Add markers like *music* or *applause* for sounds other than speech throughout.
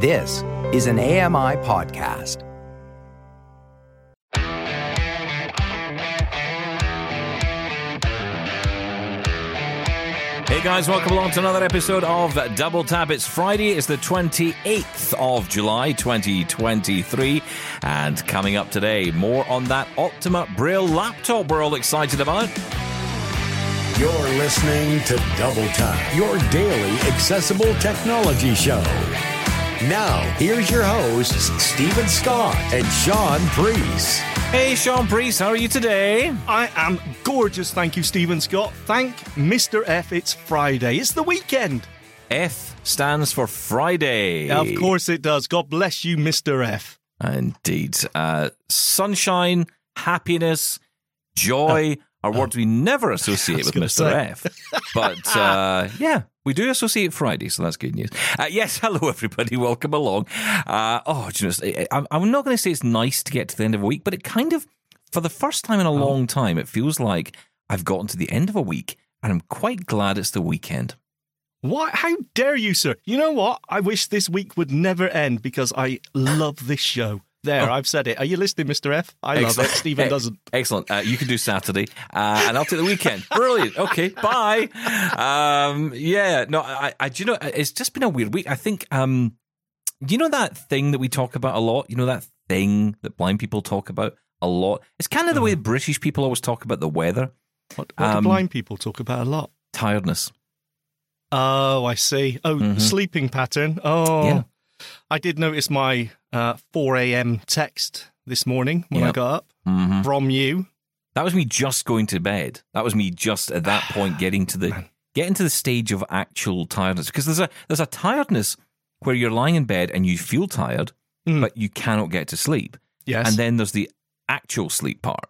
This is an AMI podcast. Hey guys, welcome along to another episode of Double Tap. It's Friday, it's the 28th of July 2023. And coming up today, more on that Optima Braille laptop we're all excited about. You're listening to Double Tap, your daily accessible technology show. Now, here's your hosts, Steven Scott and Shaun Preece. Hey Shaun Preece, how are you today? I am gorgeous, thank you, Steven Scott. Thank Mr. F, it's Friday. It's the weekend. F stands for Friday. Of course it does. God bless you, Mr. F. Indeed. Uh, sunshine, happiness, joy *laughs* are words we never associate with Mr. say. F. But uh, yeah, we do associate Friday, so that's good news. Uh, yes, *laughs* hello everybody, welcome along. Uh, oh, you know, I'm, I'm not going to say it's nice to get to the end of a week, but it kind of, for the first time in a long time, it feels like I've gotten to the end of a week, and I'm quite glad it's the weekend. What? How dare you, sir? You know what? I wish this week would never end because I love this show. There, I've said it. Are you listening, Mr. F? I love Excellent. it. Steven Hey, doesn't. Excellent. Uh, you can do Saturday, uh, and I'll take the weekend. Brilliant. Okay. Bye. Um, yeah. No. I, I. Do you know? It's just been a weird week. I think. Um, do you know that thing that we talk about a lot? You know that thing that blind people talk about a lot. It's kind of the way British people always talk about the weather. What, what Um, do blind people talk about a lot? Tiredness. Oh, I see. Oh, Mhm. sleeping pattern. Oh, Yeah. I did notice my uh, 4 a.m. text this morning when I got up hmm from you. That was me just going to bed. That was me just at that point *sighs* getting to the Man. getting to the stage of actual tiredness because there's a there's a tiredness where you're lying in bed and you feel tired, Mm. but you cannot get to sleep. Yes. And then there's the actual sleep part,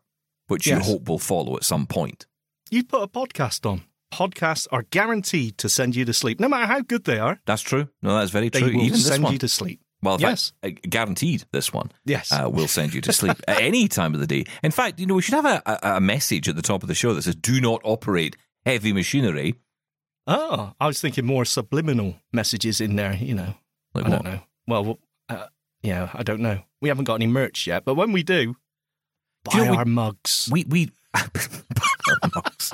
which Yes. you hope will follow at some point. you put a podcast on. Podcasts are guaranteed to send you to sleep, no matter how good they are. That's true. No, that's very They true. will Even send you to sleep. well, yes. fact, uh, guaranteed this one Yes. uh, will send you to sleep *laughs* at any time of the day. In fact, you know, we should have a, a, a message at the top of the show that says, do not operate heavy machinery. oh, I was thinking more subliminal messages in there. You know, Like I what? don't know. Well, uh, yeah, I don't know. We haven't got any merch yet, but when we do, buy Do you know we- our mugs. We we *laughs* buy our mugs.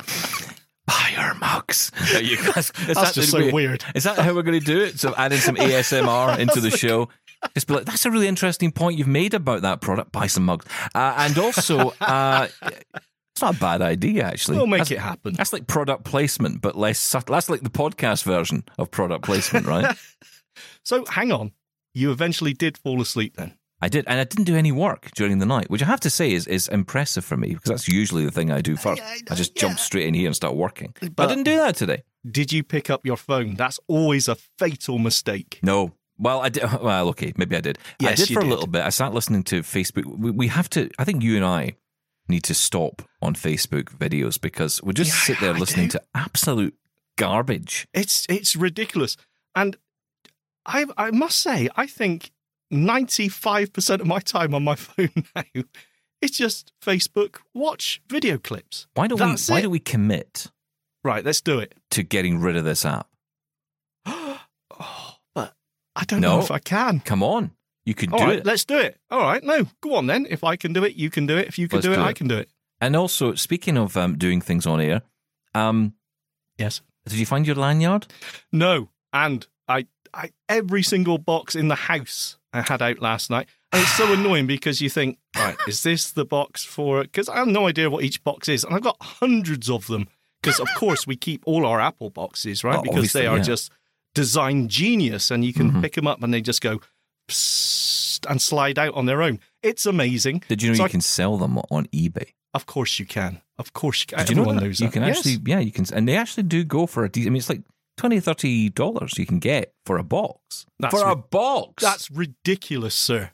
Buy our mugs. *laughs* You guys- is That's that just so way- weird. Is that how we're going to do it? So adding some *laughs* ASMR into the show. Just be like, that's a really interesting point you've made about that product. Buy some mugs, uh, and also, uh, *laughs* it's not a bad idea actually. We'll make that's, it happen. That's like product placement, but less subtle. That's like the podcast version of product placement, right? So, hang on. You eventually did fall asleep then. I did, and I didn't do any work during the night, which I have to say is is impressive for me because that's usually the thing I do first. I- I just yeah. jump straight in here and start working. But, I didn't do that today. Did you pick up your phone? That's always a fatal mistake. No. Well, I did. *laughs* Well, okay, maybe I did. I Yes, did you for a did. little bit. I sat listening to Facebook. We, we have to. I think you and I need to stop on Facebook videos because we just Yeah, sit there I listening do. to absolute garbage. It's it's ridiculous. And I I must say, I think ninety five percent of my time on my *laughs* phone now is just Facebook watch video clips. Why don't That's we? Why it. don't we commit Right, let's do it. to getting rid of this app? *gasps* oh, but I don't No. know if I can. Come on, you can All do right, it. let's do it. All right, no, go on then. If I can do it, you can do it. If you can Let's do it, I can do it. And also, speaking of um, doing things on air, um, Yes. did you find your lanyard? No, and I, I every single box in the house I had out last night, and it's so *sighs* annoying because you think, right, is this the box for? it? Because I have no idea what each box is, and I've got hundreds of them. Because of course we keep all our Apple boxes, right? Oh, because they are yeah. just design genius, and you can Mhm. pick them up and they just go psst and slide out on their own. It's amazing. Did you know So you I- can sell them on eBay? Of course you can. Of course you can. Did you know that? knows you that. can Yes. actually, yeah, you can, and they actually do go for a decent. I mean, it's like 20 30 dollars you can get for a box. That's for a ri- box. That's ridiculous, sir.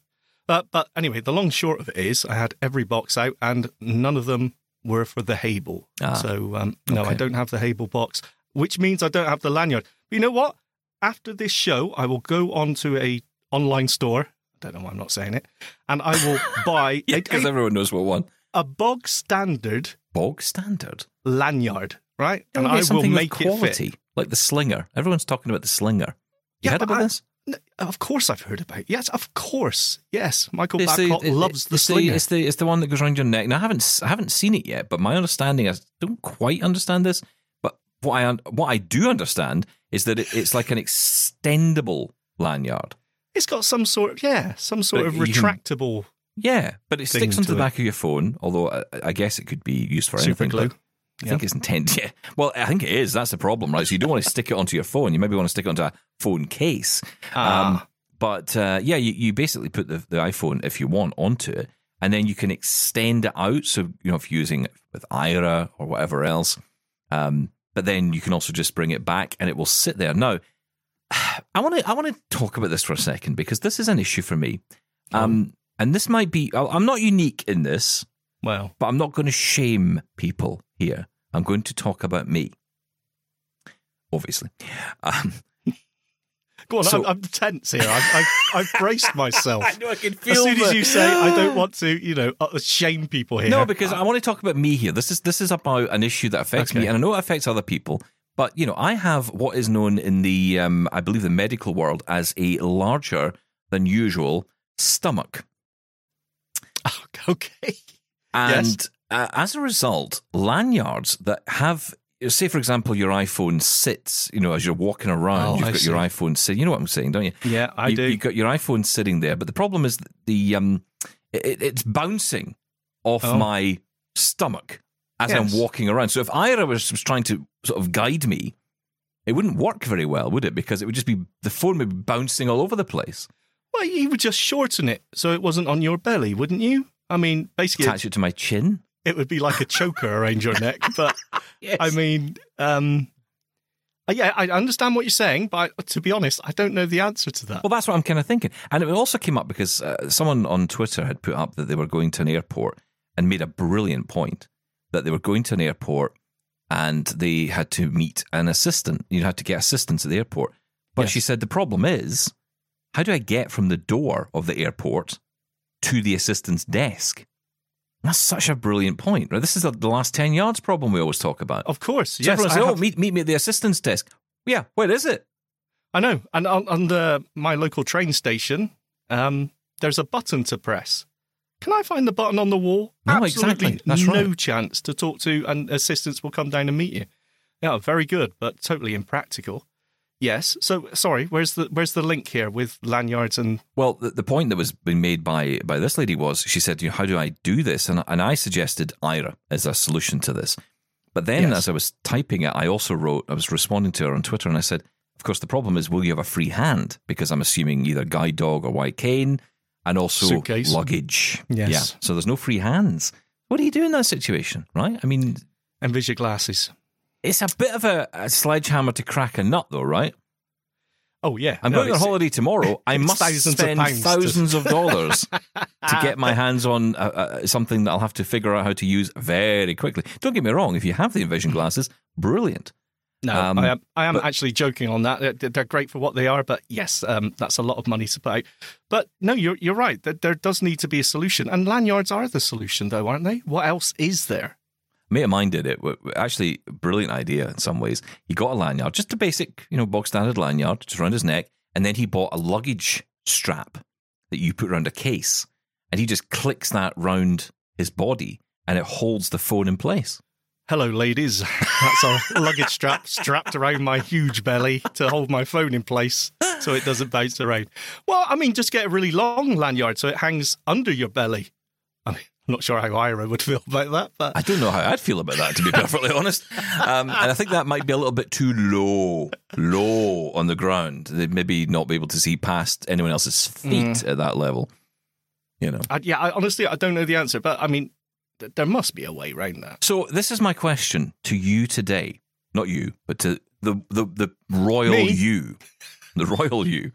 Uh, but anyway, the long short of it is, I had every box out, and none of them were for the Hable. Ah, so um, no, I don't have the Hable box, which means I don't have the lanyard. But you know what? After this show, I will go onto a online store. I don't know why I'm not saying it, and I will *laughs* buy because a, everyone knows what one. a bog standard Bog standard. lanyard, right? And I will make it quality, fit. Like the slinger. Everyone's talking about the slinger. You Yeah, heard about I- this? Of course, I've heard about. It. Yes, of course. Yes, Michael It's Babcock the, loves the it's the, slinger. it's the it's the one that goes around your neck. Now I haven't I haven't seen it yet, but my understanding I don't quite understand this. But what I what I do understand is that it, it's like an extendable lanyard. It's got some sort of yeah, some sort But of you can- retractable Yeah, but it sticks onto the it. back of your phone. Although I, I guess it could be used for super anything. glue. I think it's intended. *laughs* Yeah. Well, I think it is. That's the problem, right? So you don't want to stick it onto your phone. You maybe want to stick it onto a phone case. Ah. Um, but uh, yeah, you, you basically put the, the iPhone, if you want, onto it, and then you can extend it out. So you know, if you're using it with Aira or whatever else, um, but then you can also just bring it back, and it will sit there. Now, *sighs* I want to I want to talk about this for a second because this is an issue for me, um, and this might be. I'm not unique in this, Well, but I'm not going to shame people here. I'm going to talk about me. Obviously, um, *laughs* go on. So- I'm, I'm tense here. I've, I've, I've braced myself. *laughs* I know I can feel. As soon as you say, I don't *gasps* want to, you know, uh, shame people here. No, because I want to talk about me here. This is this is about an issue that affects me, and I know it affects other people. But you know, I have what is known in the, um, I believe, the medical world as a larger than usual stomach, *laughs* okay. And Yes. uh, as a result, lanyards that have. Say, for example, your iPhone sits, you know, as you're walking around, Oh, you've I got your iPhone sitting. You know what I'm saying, don't you? Yeah, I you, do. You've got your iPhone sitting there, but the problem is the um, it, it's bouncing off Oh. my stomach as Yes. I'm walking around. So if Aira was, was trying to sort of guide me, it wouldn't work very well, would it? Because it would just be the phone would be bouncing all over the place. Well, you would just shorten it so it wasn't on your belly, wouldn't you? I mean, basically, Attach it to my chin. it would be like a choker around your neck. *laughs* But Yes. I mean, um, uh, yeah, I understand what you're saying, but to be honest, I don't know the answer to that. Well, that's what I'm kind of thinking. And it also came up because uh, someone on Twitter had put up that they were going to an airport and made a brilliant point that they were going to an airport and they had to meet an assistant. You had to get assistance at the airport. But Yes. she said the problem is how do I get from the door of the airport to the assistant's desk? That's such a brilliant point. Right? This is the last 10 yards problem we always talk about. Of course, So yes. everyone says, oh, meet, meet me at the assistant's desk. Yeah, where is it? I know. And on, the my local train station, um, there's a button to press. Can I find the button on the wall? No, Absolutely exactly. That's no right. chance to talk to, and assistants will come down and meet you. Yeah, very good, but totally impractical. Yes. So sorry. Where's the where's the link here with lanyards and Well, the, the point that was being made by by this lady was she said, you know, how do I do this? And and I suggested Aira as a solution to this. But then Yes. as I was typing it, I also wrote, I was responding to her on Twitter and I said, of course, the problem is, will you have a free hand? Because I'm assuming either guide dog or white cane and also Suitcase. luggage. Yes. Yeah. So there's no free hands. What do you do in that situation, right? I mean, and visual glasses? It's a bit of a, a sledgehammer to crack a nut, though, right? Oh yeah, I'm No, going on holiday tomorrow. *laughs* I must thousands of spend to- thousands of dollars *laughs* to get my hands on uh, uh, something that I'll have to figure out how to use very quickly. Don't get me wrong; if you have the Envision glasses, brilliant. No, Um, I am. I am but- actually joking on that. They're, they're great for what they are, but yes, um, that's a lot of money to pay. But no, you're you're right. There, there does need to be a solution, and lanyards are the solution, though, aren't they? What else is there? Mate of mine did it. Actually, brilliant idea in some ways. He got a lanyard, just a basic, you know, bog standard lanyard, just around his neck, and then he bought a luggage strap that you put around a case, and he just clicks that round his body, and it holds the phone in place. Hello, ladies. That's a luggage strap strapped around my huge belly to hold my phone in place so it doesn't bounce around. Well, I mean, just get a really long lanyard so it hangs under your belly. I'm not sure how Aira would feel about that, but I don't know how I'd feel about that, to be *laughs* perfectly honest. Um, and I think that might be a little bit too low, low on the ground. They'd maybe not be able to see past anyone else's feet at that level. You know. I, yeah, I, honestly, I don't know the answer. But I mean, th- there must be a way around that. So this is my question to you today. Not you, but to the the, the royal Me? you. The royal you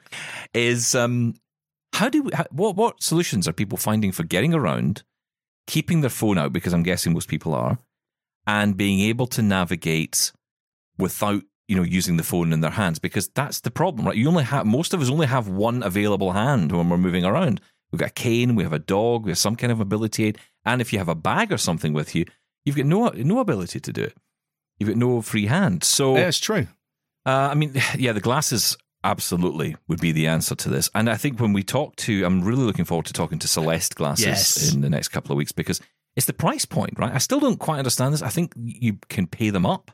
is um how do we, how, what what solutions are people finding for getting around, keeping their phone out because I'm guessing most people are, and being able to navigate without you know using the phone in their hands because that's the problem, right? You only have most of us only have one available hand when we're moving around. We've got a cane, we have a dog, we have some kind of mobility aid, and if you have a bag or something with you, you've got no no ability to do it. You've got no free hand. So Yeah, it's true. uh, I mean, *sighs* yeah, the glasses absolutely would be the answer to this. And I think when we talk to, I'm really looking forward to talking to Celeste glasses Yes. in the next couple of weeks because it's the price point, right? I still don't quite understand this. I think you can pay them up.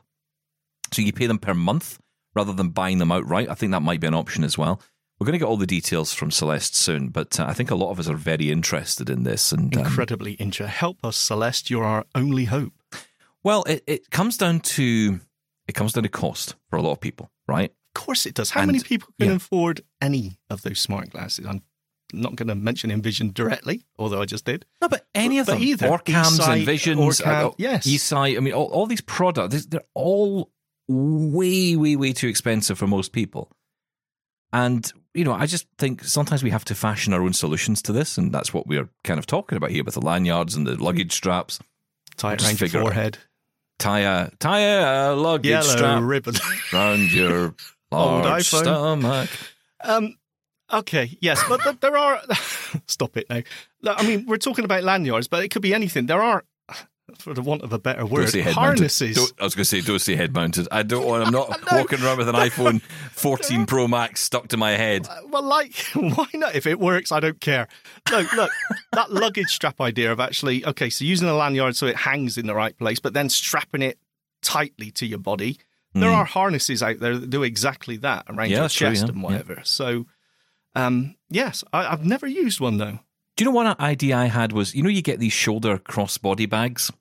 So you pay them per month rather than buying them outright. I think that might be an option as well. We're going to get all the details from Celeste soon, but uh, I think a lot of us are very interested in this. And um, Incredibly interesting. Help us, Celeste. You're our only hope. well, it, it comes down to it comes down to cost for a lot of people, right? Of course it does. How And- many people can yeah. afford any of those smart glasses? I'm not going to mention Envision directly, although I just did. No, but any of But them, either. Orcams, eSight, Envisions, Orcam, uh, yes. eSight. I mean, all, all these products, they're all way, way, way too expensive for most people. And you know, I just think sometimes we have to fashion our own solutions to this, and that's what we're kind of talking about here with the lanyards and the luggage straps. Tie it around your figure it out. forehead. Tie a tie a luggage Yellow strap ribbon. *laughs* around your Old large iPhone. stomach. Um, okay, yes, but th- there are. *laughs* Stop it now. I mean, we're talking about lanyards, but it could be anything. There are, for the want of a better word, harnesses. Don't- I was going to say, don't say head mounted. I don't want. I'm not *laughs* walking around with an *laughs* iPhone 14 Pro Max stuck to my head. Uh, Well, like, why not? If it works, I don't care. Look, look, that luggage strap idea of actually, okay, so using a lanyard so it hangs in the right place, but then strapping it tightly to your body. There are harnesses out there that do exactly that around Hmm. Yeah, your that's true, chest yeah, and yeah. whatever. So, um, yes, I, I've never used one though. Do you know what idea I had was, you know, you get these shoulder crossbody bags,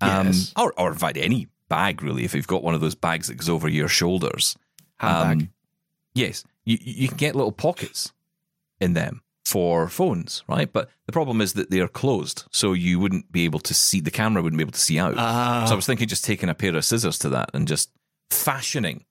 um, Yes. or or in fact any bag really. If you've got one of those bags that goes over your shoulders, Handbag. Um, yes, you you can get little pockets in them for phones, right? But the problem is that they are closed, so you wouldn't be able to see the camera wouldn't be able to see out. Ah. so I was thinking just taking a pair of scissors to that and just fashioning.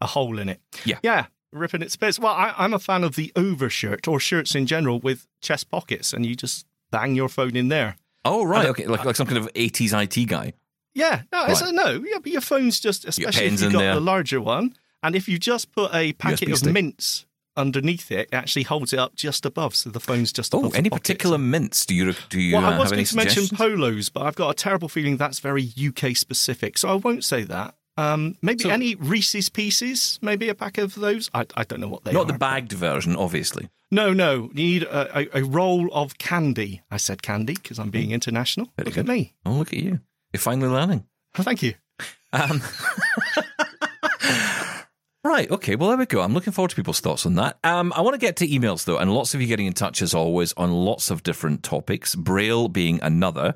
a hole in it. Yeah. Yeah. Ripping its bits. Well, I, I'm a fan of the overshirt or shirts in general with chest pockets, and you just bang your phone in there. Oh right, And- okay, like like some kind of eighties IT guy. Yeah, no, it's a no. Yeah, but your phone's just, especially if you've got there. the larger one, and if you just put a packet USB of stick. mints underneath it, it actually holds it up just above, so the phone's just Oh, any particular mints? Do you do you Well, uh, I was going to mention polos, but I've got a terrible feeling that's very UK specific, so I won't say that. Um, maybe So- any Reese's Pieces, maybe a pack of those. I, I don't know what they are. Not the bagged version, obviously. No, no. You need a, a, a roll of candy. I said candy because I'm being international. Very Look good. at me. Oh, look at you! You're finally learning. Oh, thank you. Um, *laughs* right. Okay. Well, there we go. I'm looking forward to people's thoughts on that. Um, I want to get to emails though, and lots of you getting in touch as always on lots of different topics. Braille being another.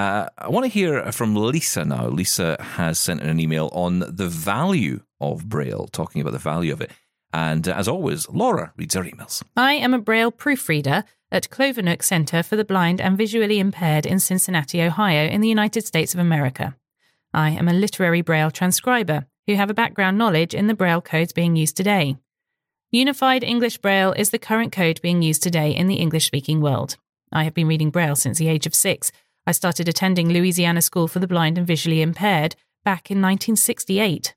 Uh, I want to hear from Lisa now. Lisa has sent in an email on the value of Braille, talking about the value of it. And uh, as always, Laura reads our emails. I am a Braille proofreader at Clovernook Center for the Blind and Visually Impaired in Cincinnati, Ohio, in the United States of America. I am a literary Braille transcriber who have a background knowledge in the Braille codes being used today. Unified English Braille is the current code being used today in the English speaking world. I have been reading Braille since the age of six. I started attending Louisiana School for the Blind and Visually Impaired back in 1968.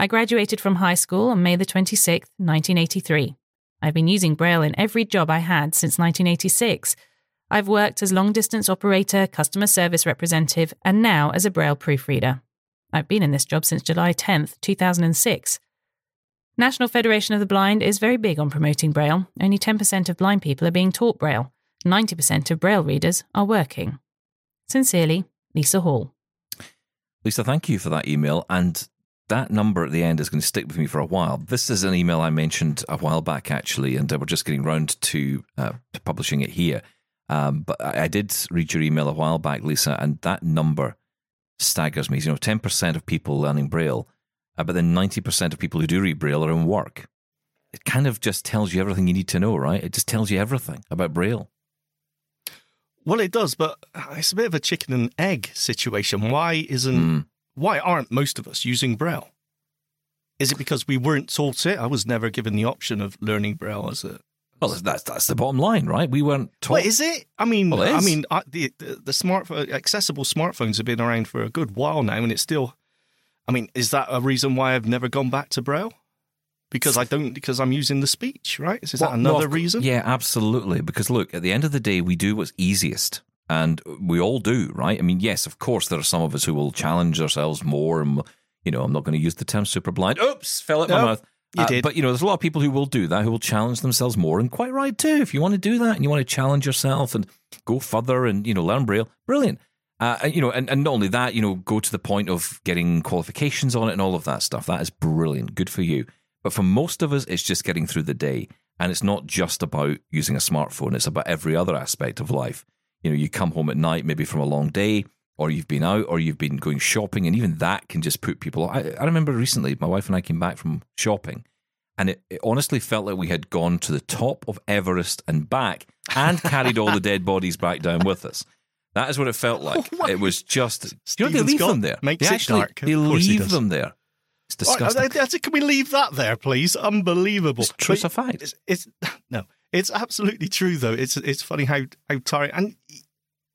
I graduated from high school on May the 26th, 1983. I've been using Braille in every job I had since 1986. I've worked as long distance operator, customer service representative, and now as a Braille proofreader. I've been in this job since July 10th, 2006. National Federation of the Blind is very big on promoting Braille. Only 10% of blind people are being taught Braille. 90% of Braille readers are working. Sincerely, Lisa Hall. Lisa, thank you for that email. And that number at the end is going to stick with me for a while. This is an email I mentioned a while back, actually, and we're just getting round to, uh, to publishing it here. Um, but I, I did read your email a while back, Lisa, and that number staggers me. You know, 10% of people learning Braille, uh, but then 90% of people who do read Braille are in work. It kind of just tells you everything you need to know, right? It just tells you everything about Braille. Well, it does, but it's a bit of a chicken and egg situation. Why isn't Mm. why aren't most of us using Braille? Is it because we weren't taught it? I was never given the option of learning Braille as a. Well, that's, that's the bottom line, right? We weren't taught. What is it? I mean, Well, it I mean, I, the the, the smartphone accessible smartphones have been around for a good while now, and it's still. I mean, is that a reason why I've never gone back to Braille? Because I don't, because I'm using the speech, right? Is, is Well, that another cou- reason? Yeah, absolutely. Because look, at the end of the day, we do what's easiest. And we all do, right? I mean, yes, of course, there are some of us who will challenge ourselves more. And, you know, I'm not going to use the term super blind. Oops, fell out my mouth. You Uh, did. But, you know, there's a lot of people who will do that, who will challenge themselves more, and quite right too. If you want to do that and you want to challenge yourself and go further and, you know, learn Braille, brilliant. Uh, and, you know, and, and not only that, you know, go to the point of getting qualifications on it and all of that stuff. That is brilliant. Good for you. But for most of us, it's just getting through the day. And it's not just about using a smartphone, it's about every other aspect of life. You know, you come home at night, maybe from a long day, or you've been out, or you've been going shopping, and even that can just put people. I, I remember recently, my wife and I came back from shopping, and it, it honestly felt like we had gone to the top of Everest and back and carried all the dead bodies back down with us. That is what it felt *laughs* like. Oh, it was just. you know, they leave Scott them there. they it actually, dark. They leave them there. It's disgusting. I- can we leave that there, please? Unbelievable. It's a It's, it's *laughs* no, it's absolutely true though. It's it's funny how how tiring and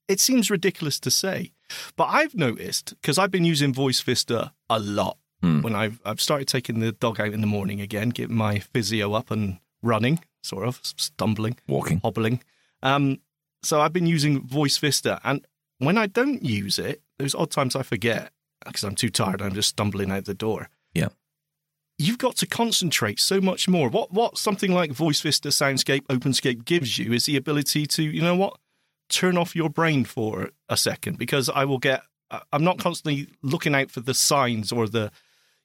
it seems ridiculous to say, but I've noticed because I've been using Voice Vista a lot Hmm. when I've I've started taking the dog out in the morning again, getting my physio up and running, sort of stumbling, Walking. hobbling. Um, so I've been using Voice Vista, and when I don't use it, there's odd times I forget because I'm too tired. I'm just stumbling out the door. Yeah. You've got to concentrate so much more. What what something like Voice Vista, Soundscape, OpenScape gives you is the ability to, you know what, turn off your brain for a second because I will get. I'm not constantly looking out for the signs or the,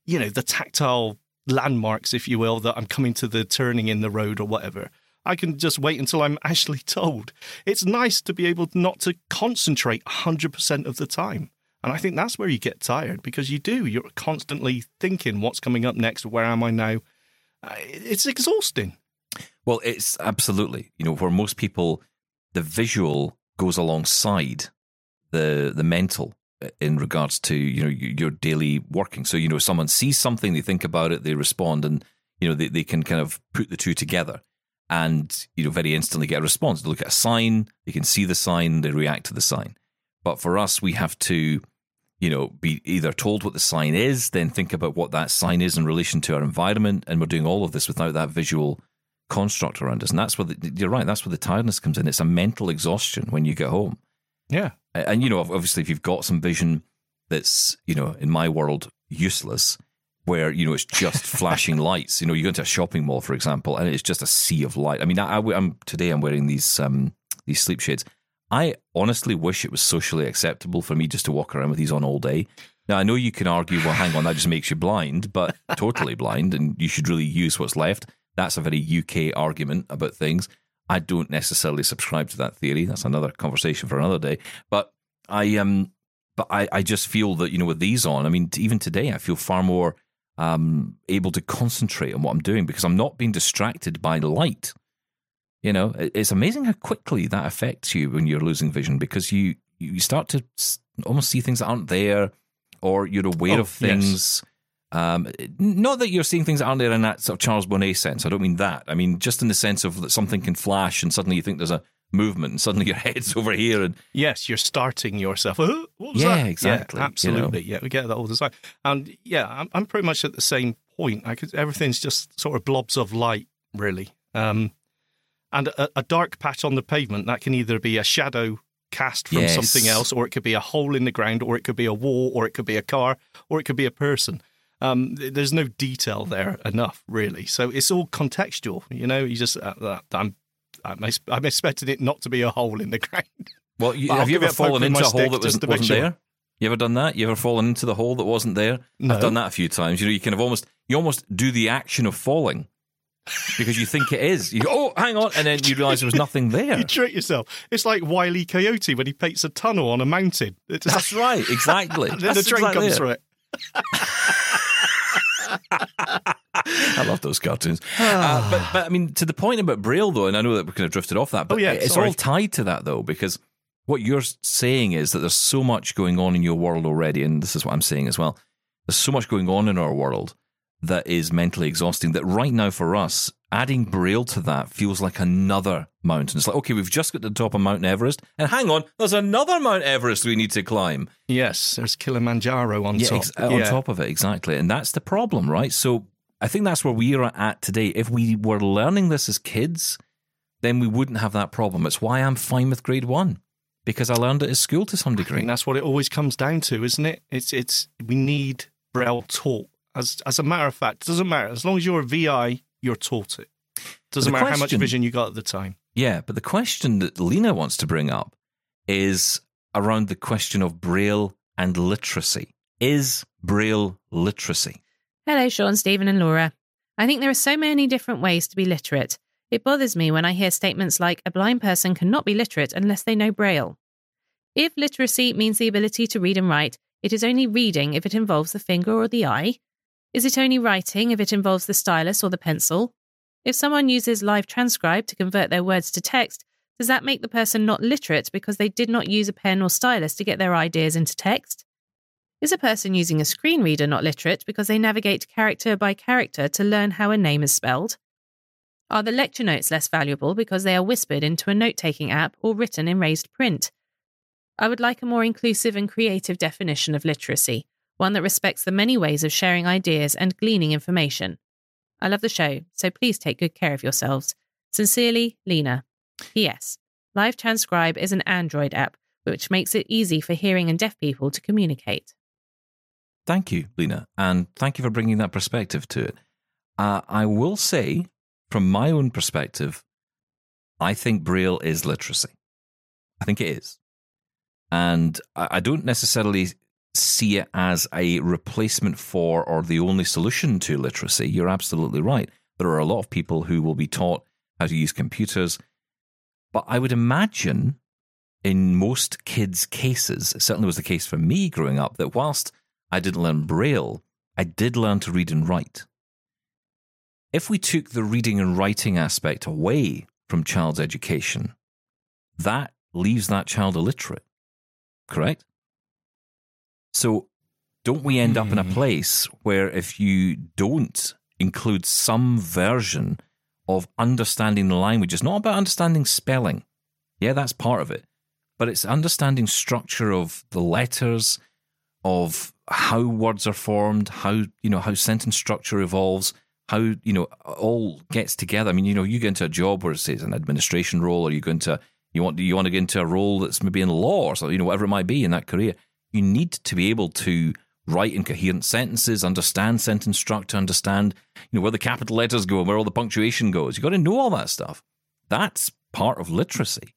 you know, the tactile landmarks, if you will, that I'm coming to the turning in the road or whatever. I can just wait until I'm *laughs* actually told. It's nice to be able not to concentrate 100% of the time. And I think that's where you get tired because you do. You're constantly thinking, what's coming up next? Where am I now? Uh, It's exhausting. Well, it's absolutely. You know, for most people, the visual goes alongside the the mental uh, in regards to you know your daily working. So you know, someone sees something, they think about it, they respond, and you know they, they can kind of put the two together, and you know very instantly get a response. They look at a sign, they can see the sign, they react to the sign. But for us, we have to you know, be either told what the sign is, then think about what that sign is in relation to our environment, and we're doing all of this without that visual construct around us. And that's where the, you're right. That's where the tiredness comes in. It's a mental exhaustion when you get home. Yeah. And, you know, obviously, if you've got some vision that's you know, in my world, useless, where you know it's just *laughs* flashing lights. You know, you go into a shopping mall, for example, and it's just a sea of light. I mean, I, I, am today I'm wearing these um, these sleep shades. I honestly wish it was socially acceptable for me just to walk around with these on all day. Now I know you can argue, well, hang on, that just makes you blind, but *laughs* totally blind, and you should really use what's left. That's a very UK argument about things. I don't necessarily subscribe to that theory. That's another conversation for another day. But I um, but I, I just feel that you know with these on, I mean, even today, I feel far more um able to concentrate on what I'm doing because I'm not being distracted by light. You know, it's amazing how quickly that affects you when you're losing vision because you you start to almost see things that aren't there, or you're aware Oh, of things. Um, not that you're seeing things that aren't there in that sort of Charles Bonnet sense. I don't mean that. I mean just in the sense of that something can flash and suddenly you think there's a movement and suddenly *laughs* your head's over here and Yes, you're starting yourself. "Huh? *laughs* What was Yeah, that?" exactly, you know. absolutely. Yeah, we get that all the time. And yeah, I'm, I'm pretty much at the same point. I could, everything's just sort of blobs of light, really. Um, and a, a dark patch on the pavement that can either be a shadow cast from Yes. something else, or it could be a hole in the ground, or it could be a wall, or it could be a car, or it could be a person. Um, there's no detail there enough, really. So it's all contextual. You know, you just uh, uh, I'm I'm, I'm expecting it not to be a hole in the *laughs* ground. Well, you, have you ever it a poke fallen into a hole that was, just to make wasn't sure. there? You ever done that? You ever fallen into the hole that wasn't there? No. I've done that a few times. You know, you kind of almost you almost do the action of falling because you think it is. You go, oh, hang on, and then you realise there was nothing *laughs* there. You trick yourself. It's like Wile E. Coyote when he paints a tunnel on a mountain. It's That's right, exactly. *laughs* and then That's the train exactly comes it. through it. *laughs* I love those cartoons. *sighs* uh, but, but I mean, to the point about Braille, though, and I know that we kind of drifted off that, but Oh, yeah, it's sorry. all tied to that, though, because what you're saying is that there's so much going on in your world already, and this is what I'm saying as well. There's so much going on in our world that is mentally exhausting that right now for us, adding Braille to that feels like another mountain. It's like, okay, we've just got to the top of Mount Everest, and hang on, there's another Mount Everest we need to climb. Yes, there's Kilimanjaro on Yeah, top. ex- on top of it, exactly. And that's the problem, right? So I think that's where we are at today. If we were learning this as kids, then we wouldn't have that problem. It's why I'm fine with grade one because I learned it at school to some degree. think that's what it always comes down to, isn't it? It's it's we need Braille taught as as a matter of fact, it doesn't matter as long as you're a VI, you're taught it. Doesn't the matter how much vision you got at the time. Yeah, but the question that Lena wants to bring up is around the question of Braille and literacy. Is Braille literacy? Hello, Shaun, Steven, and Laura. I think there are so many different ways to be literate. It bothers me when I hear statements like a blind person cannot be literate unless they know Braille. If literacy means the ability to read and write, it is only reading if it involves the finger or the eye. Is it only writing if it involves the stylus or the pencil? If someone uses Live Transcribe to convert their words to text, does that make the person not literate because they did not use a pen or stylus to get their ideas into text? Is a person using a screen reader not literate because they navigate character by character to learn how a name is spelled? Are the lecture notes less valuable because they are whispered into a note taking app or written in raised print? I would like a more inclusive and creative definition of literacy, one that respects the many ways of sharing ideas and gleaning information. I love the show, so please take good care of yourselves. Sincerely, Lena. P.S. Live Transcribe is an Android app, which makes it easy for hearing and deaf people to communicate. Thank you, Lena, and thank you for bringing that perspective to it. Uh, I will say, from my own perspective, I think Braille is literacy. I think it is. And I I don't necessarily see it as a replacement for or the only solution to literacy. You're absolutely right. There are a lot of people who will be taught how to use computers. But I would imagine in most kids' cases, certainly was the case for me growing up, that whilst I didn't learn Braille, I did learn to read and write. If we took the reading and writing aspect away from child's education, that leaves that child illiterate, correct? So, don't we end up in a mm-hmm. place where if you don't include some version of understanding the language, it's not about understanding spelling. Yeah, that's part of it. But it's understanding structure of the letters, of how words are formed, how you know how sentence structure evolves, how you know all gets together. I mean, you know, you get into a job where it's an administration role, or you go into you want you want to get into a role that's maybe in law or something, you know, whatever it might be in that career. You need to be able to write in coherent sentences, understand sentence structure, understand you know where the capital letters go, and where all the punctuation goes. You've got to know all that stuff. That's part of literacy.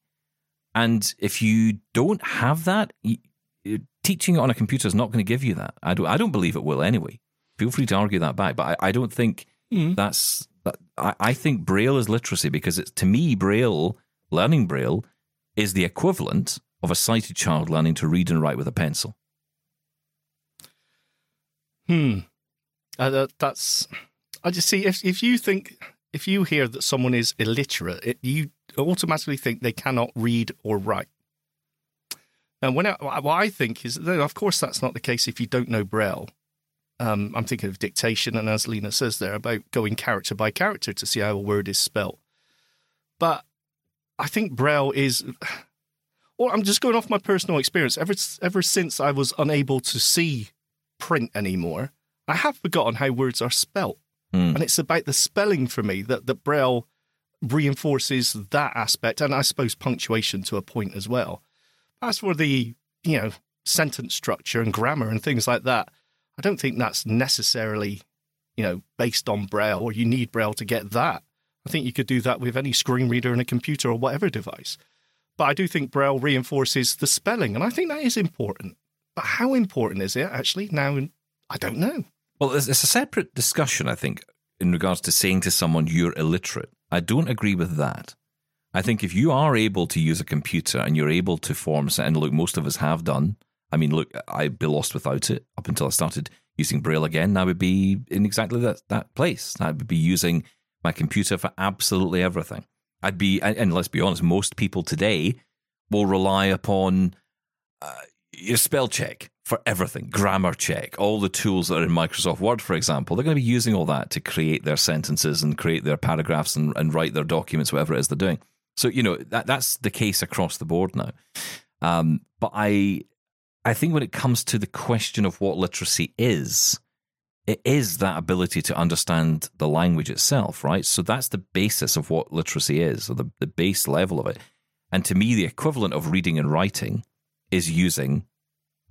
And if you don't have that, teaching it on a computer is not going to give you that. I don't. I don't believe it will anyway. Feel free to argue that back, but I, I don't think hmm. that's. That, I, I think Braille is literacy because it's to me Braille learning Braille is the equivalent of a sighted child learning to read and write with a pencil. Hmm. Uh, that, that's. I just see if if you think if you hear that someone is illiterate, it, you automatically think they cannot read or write. And when I, what I think is, that, of course, that's not the case if you don't know Braille. Um, I'm thinking of dictation, and as Lena says there, about going character by character to see how a word is spelt. But I think Braille is, or I'm just going off my personal experience. Ever ever since I was unable to see print anymore, I have forgotten how words are spelt, Hmm. and it's about the spelling for me that that Braille reinforces that aspect, and I suppose punctuation to a point as well. As for the you know sentence structure and grammar and things like that, I don't think that's necessarily you know based on Braille, or you need Braille to get that. I think you could do that with any screen reader and a computer or whatever device. But I do think Braille reinforces the spelling, and I think that is important. But how important is it actually? Now, I don't know. Well, it's, a separate discussion, I think, in regards to saying to someone you're illiterate. I don't agree with that. I think if you are able to use a computer and you're able to form, and look, most of us have done. I mean, look, I'd be lost without it up until I started using Braille again. I would be in exactly that, that place. I would be using my computer for absolutely everything. I'd be, and, let's be honest, most people today will rely upon uh, your spell check for everything, grammar check, all the tools that are in Microsoft Word, for example. They're going to be using all that to create their sentences and create their paragraphs and, and write their documents, whatever it is they're doing. So you know that that's the case across the board now. Um, but I, I think when it comes to the question of what literacy is, it is that ability to understand the language itself, right? So that's the basis of what literacy is, or the, the base level of it. And to me, the equivalent of reading and writing is using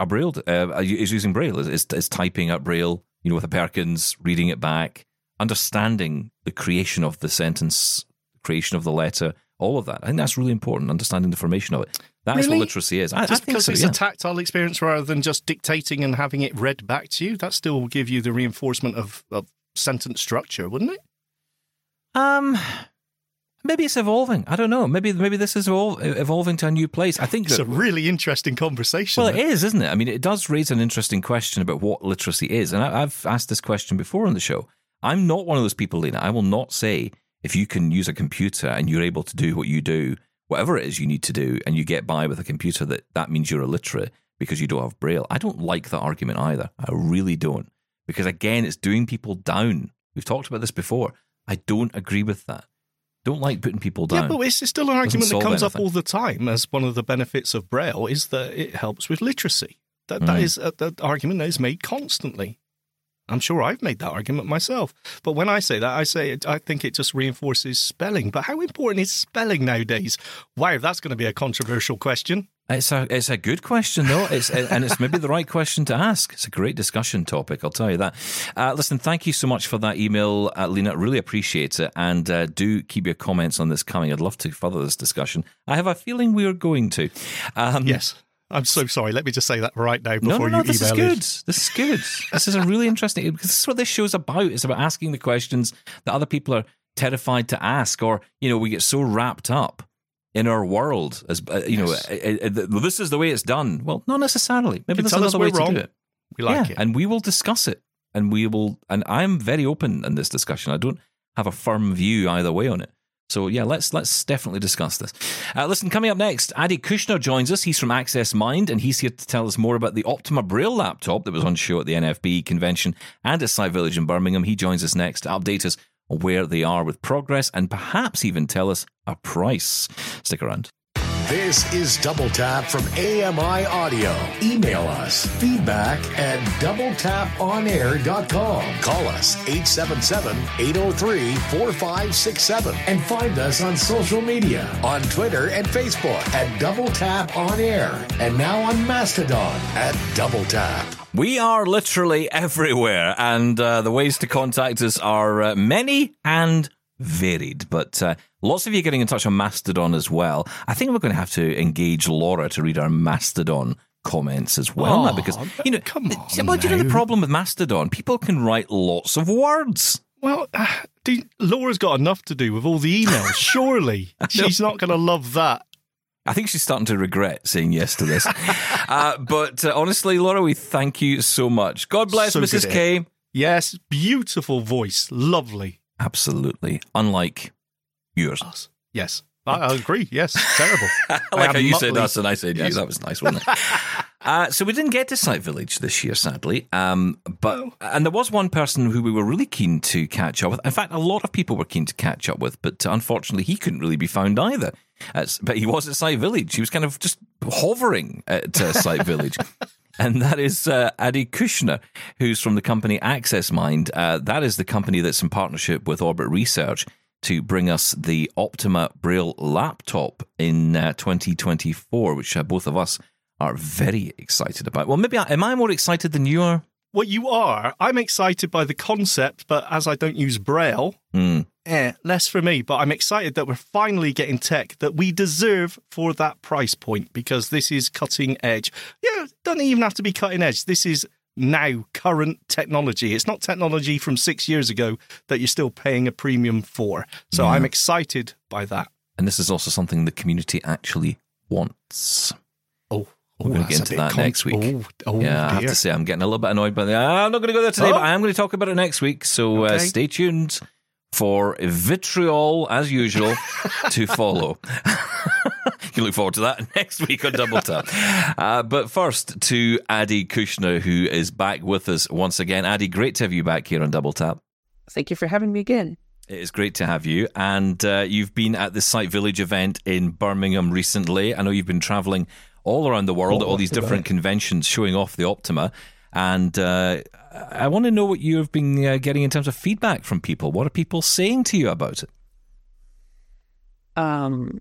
a braille, uh, is using braille, is, is typing up braille, you know, with a Perkins, reading it back, understanding the creation of the sentence, creation of the letter, all of that. I think that's really important, understanding the formation of it. That's Really? what literacy is. I, I Just think because so, it's yeah. a tactile experience rather than just dictating and having it read back to you, that still will give you the reinforcement of, of sentence structure, wouldn't it? Um, maybe it's evolving. I don't know. Maybe maybe this is evol- evolving to a new place. I think It's that, a really interesting conversation. well, it that. is, isn't it? I mean, it does raise an interesting question about what literacy is, and I, I've asked this question before on the show. I'm not one of those people, Lena. I will not say if you can use a computer and you're able to do what you do, whatever it is you need to do, and you get by with a computer, that that means you're illiterate because you don't have braille. I don't like that argument either. I really don't, because again, it's doing people down. We've talked about this before. I don't agree with that. Don't like putting people down. Yeah, but it's still an argument that comes up all the time as one of the benefits of Braille is that it helps with literacy. That that Mm. is a, the argument that is made constantly. I'm sure I've made that argument myself. But when I say that, I say it, I think it just reinforces spelling. But how important is spelling nowadays? Wow, that's going to be a controversial question. It's a it's a good question though. It's and it's maybe the right question to ask. It's a great discussion topic. I'll tell you that. Uh, listen, thank you so much for that email, uh, Lena. Really appreciate it, and uh, do keep your comments on this coming. I'd love to further this discussion. I have a feeling we are going to. Um, Yes. I'm so sorry. Let me just say that right now No, before no, no. you This is good. it. This is good. this is a really interesting because this is what this show's about. It's about asking the questions that other people are terrified to ask, or you know, we get so wrapped up in our world as uh, you Yes. know, uh, uh, uh, this is the way it's done. Well, not necessarily. Maybe there's another way we're to do it. We like yeah, it. and we will discuss it, and we will. And I'm very open in this discussion. I don't have a firm view either way on it. So yeah, let's let's definitely discuss this. Uh, listen, coming up next, Adi Kushner joins us. He's from AccessMind, and he's here to tell us more about the Optima Braille laptop that was on show at the NFB convention and at Sight Village in Birmingham. He joins us next to update us on where they are with progress and perhaps even tell us a price. Stick around. This is Double Tap from AMI Audio. Email us feedback at doubletaponair.com. Call us 877 803 4567 and find us on social media on Twitter and Facebook at Double Tap On Air and now on Mastodon at Double Tap. We are literally *laughs* everywhere, and uh, the ways to contact us are uh, many and varied. But uh, lots of you getting in touch on Mastodon as well. I think we're going to have to engage Laura to read our Mastodon comments as well, Oh, because you know, come on well, do you know the problem with Mastodon? People can write lots of words. Well, uh, do, Laura's got enough to do with all the emails. *laughs* Surely she's not going to love that. I think she's starting to regret saying yes to this. *laughs* uh, but uh, honestly, Laura, we thank you so much. God bless So Mrs. K. Yes, beautiful voice, lovely. Absolutely, unlike yours. Us. Yes, I, I agree. Yes, *laughs* terrible. Like how you said Muttley. us and I said you. That was nice, wasn't it? *laughs* uh, so we didn't get to Sight Village this year, sadly. Um, but and there was one person who we were really keen to catch up with. In fact, a lot of people were keen to catch up with, but unfortunately, he couldn't really be found either. As- but he was at Sight Village. He was kind of just hovering at uh, Sight Village. *laughs* And that is uh, Adi Kushner, who's from the company AccessMind. Uh, that is the company that's in partnership with Orbit Research to bring us the Optima Braille laptop in uh, 2024, which uh, both of us are very excited about. Well, maybe I, am I more excited than you are? Well, you are. I'm excited by the concept, but as I don't use Braille, Hmm. Eh, less for me. But I'm excited that we're finally getting tech that we deserve for that price point because this is cutting edge. Yeah, doesn't even have to be cutting edge. This is now current technology. It's not technology from six years ago that you're still paying a premium for. So I'm excited by that. And this is also something the community actually wants. Oh, We're gonna get into that next week. Oh, oh yeah, I have to say, I'm getting a little bit annoyed by that. I'm not going to go there today, Oh. but I am going to talk about it next week. So uh, stay tuned for vitriol, as usual, to *laughs* follow. *laughs* you can look forward to that *laughs* next week on Double Tap. Uh, but first, to Adi Kushner, who is back with us once again. Adi, great to have you back here on Double Tap. Thank you for having me again. It is great to have you. And uh, you've been at the Sight Village event in Birmingham recently. I know you've been traveling all around the world at all these different conventions showing off the Optima. And uh, I want to know what you have been uh, getting in terms of feedback from people. What are people saying to you about it? Um,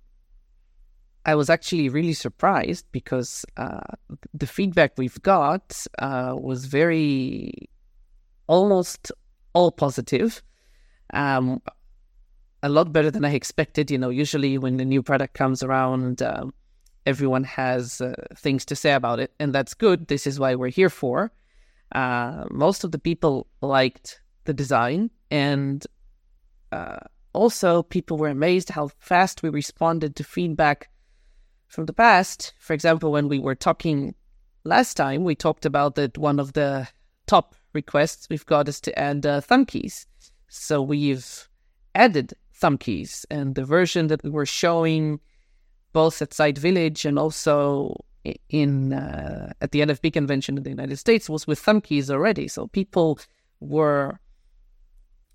I was actually really surprised because uh, the feedback we've got uh, was very almost all positive. Um, a lot better than I expected. You know, usually when the new product comes around, um, everyone has uh, things to say about it, and that's good. This is why we're here for. Uh, most of the people liked the design, and uh, also people were amazed how fast we responded to feedback from the past. For example, when we were talking last time, we talked about that one of the top requests we've got is to add uh, thumb keys. So we've added thumb keys, and the version that we were showing both at Sight Village and also in uh, at the NFB convention in the United States was with thumb keys already. So people were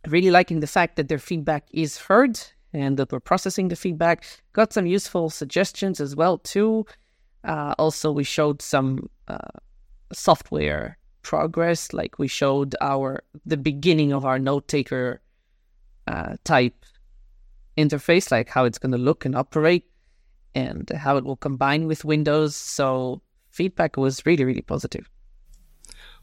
really liking the fact that their feedback is heard and that we're processing the feedback. Got some useful suggestions as well too. Uh, also, we showed some uh, software progress, like we showed our the beginning of our note taker uh, type interface, like how it's going to look and operate and how it will combine with Windows. So feedback was really, really positive.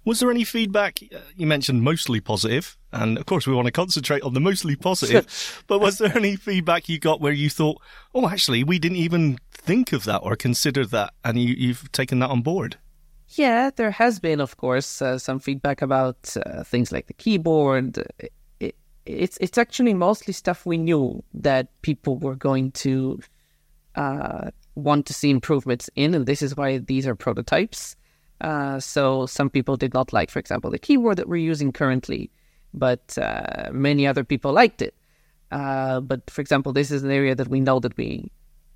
Was there any feedback? Uh, you mentioned mostly positive, and of course we want to concentrate on the mostly positive. *laughs* but was there any feedback you got where you thought, "Oh, actually, we didn't even think of that or consider that," and you, have taken that on board? Yeah, there has been, of course, uh, some feedback about uh, things like the keyboard. It, it, it's it's actually mostly stuff we knew that people were going to uh, want to see improvements in, and this is why these are prototypes. Uh, so some people did not like, for example, the keyword that we're using currently, but uh, many other people liked it. Uh, but for example, this is an area that we know that we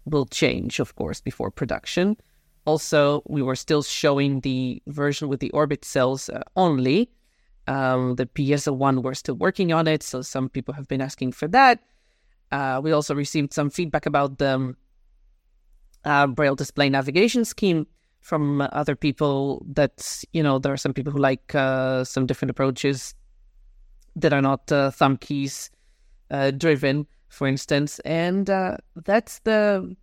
will change, of course, before production. Also, we were still showing the version with the orbit cells uh, only. Um, the piezo one, we're still working on it, so some people have been asking for that. Uh, we also received some feedback about the uh, Braille display navigation scheme from other people. That you know, there are some people who like uh, some different approaches that are not uh, thumb keys uh, driven, for instance, and uh, that's the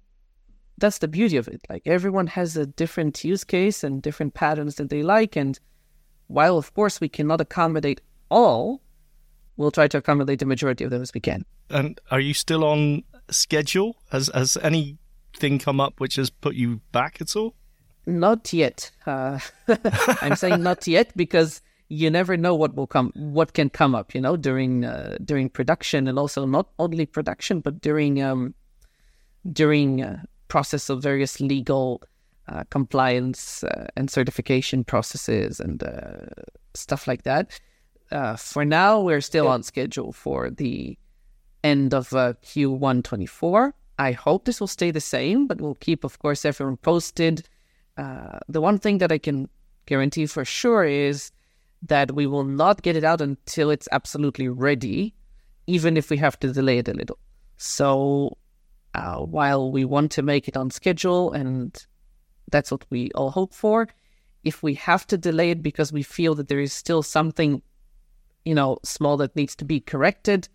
that's the beauty of it. Like everyone has a different use case and different patterns that they like, and while of course we cannot accommodate all, we'll try to accommodate the majority of them as we can. And are you still on schedule? Has has any thing come up which has put you back at all? Not yet. Uh, *laughs* I'm saying not yet because you never know what will come, what can come up. You know, during uh, during production and also not only production, but during um, during uh, process of various legal uh, compliance uh, and certification processes and uh, stuff like that. for now, we're still on schedule for the end of Q1 24. I hope this will stay the same, but we'll keep, of course, everyone posted. Uh, the one thing that I can guarantee for sure is that we will not get it out until it's absolutely ready, even if we have to delay it a little. So, uh, while we want to make it on schedule, and that's what we all hope for, if we have to delay it because we feel that there is still something, you know, small that needs to be corrected,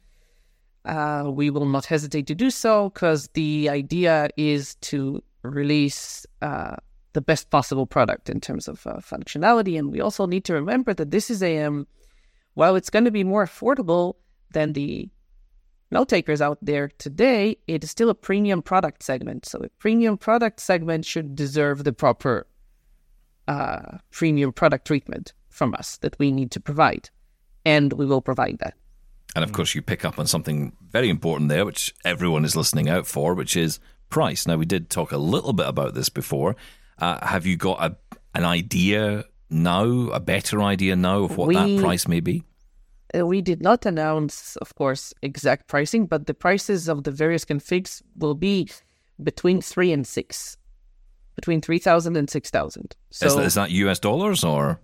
uh, we will not hesitate to do so because the idea is to release uh, the best possible product in terms of uh, functionality. And we also need to remember that this is a, um, while it's going to be more affordable than the note takers out there today, it is still a premium product segment. So a premium product segment should deserve the proper uh, premium product treatment from us that we need to provide. And we will provide that. And of course, you pick up on something very important there, which everyone is listening out for, which is price. Now, we did talk a little bit about this before. Uh, have you got a, an idea now, a better idea now of what we, that price may be? Uh, we did not announce, of course, exact pricing, but the prices of the various configs will be between three and six, between 3,000 and 6,000. So, is, that, is that US dollars or?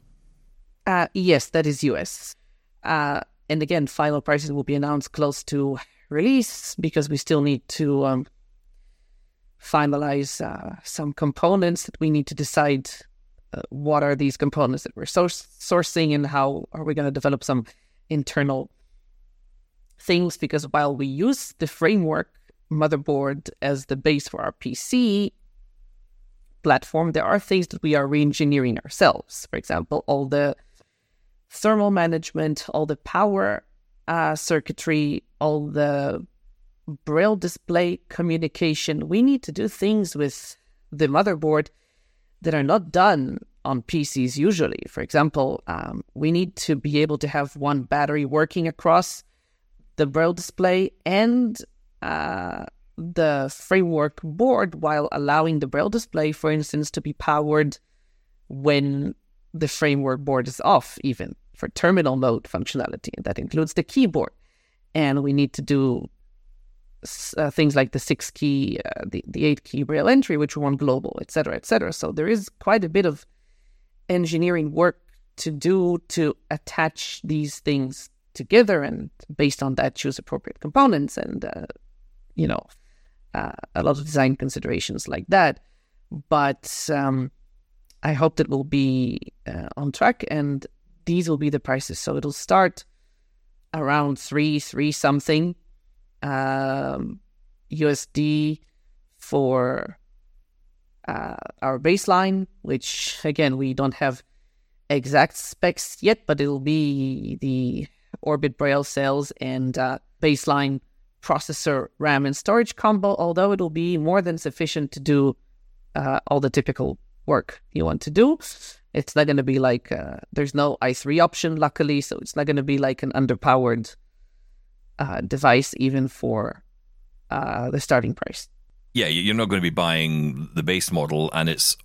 Uh, yes, that is US. Uh, and again, final prices will be announced close to release because we still need to um, finalize uh, some components that we need to decide uh, what are these components that we're source- sourcing and how are we going to develop some internal things because while we use the framework motherboard as the base for our PC platform, there are things that we are re-engineering ourselves. For example, all the thermal management, all the power uh, circuitry, all the braille display communication. We need to do things with the motherboard that are not done on PCs usually. For example, um, we need to be able to have one battery working across the braille display and uh, the framework board while allowing the braille display, for instance, to be powered when the framework board is off, even for terminal mode functionality. And that includes the keyboard. And we need to do uh, things like the six key, uh, the, the eight key braille entry, which we want global, et cetera, et cetera. So there is quite a bit of engineering work to do to attach these things together and based on that choose appropriate components and uh, you know uh, a lot of design considerations like that but um, i hope that will be uh, on track and these will be the prices. So it'll start around three three something um, usd for uh, our baseline which again we don't have exact specs yet but it'll be the Orbit Braille cells and uh, baseline processor, RAM, and storage combo, although it'll be more than sufficient to do uh, all the typical work you want to do. It's not going to be like, uh, there's no i3 option, luckily, so it's not going to be like an underpowered uh, device, even for uh, the starting price. Yeah, you're not going to be buying the base model and it's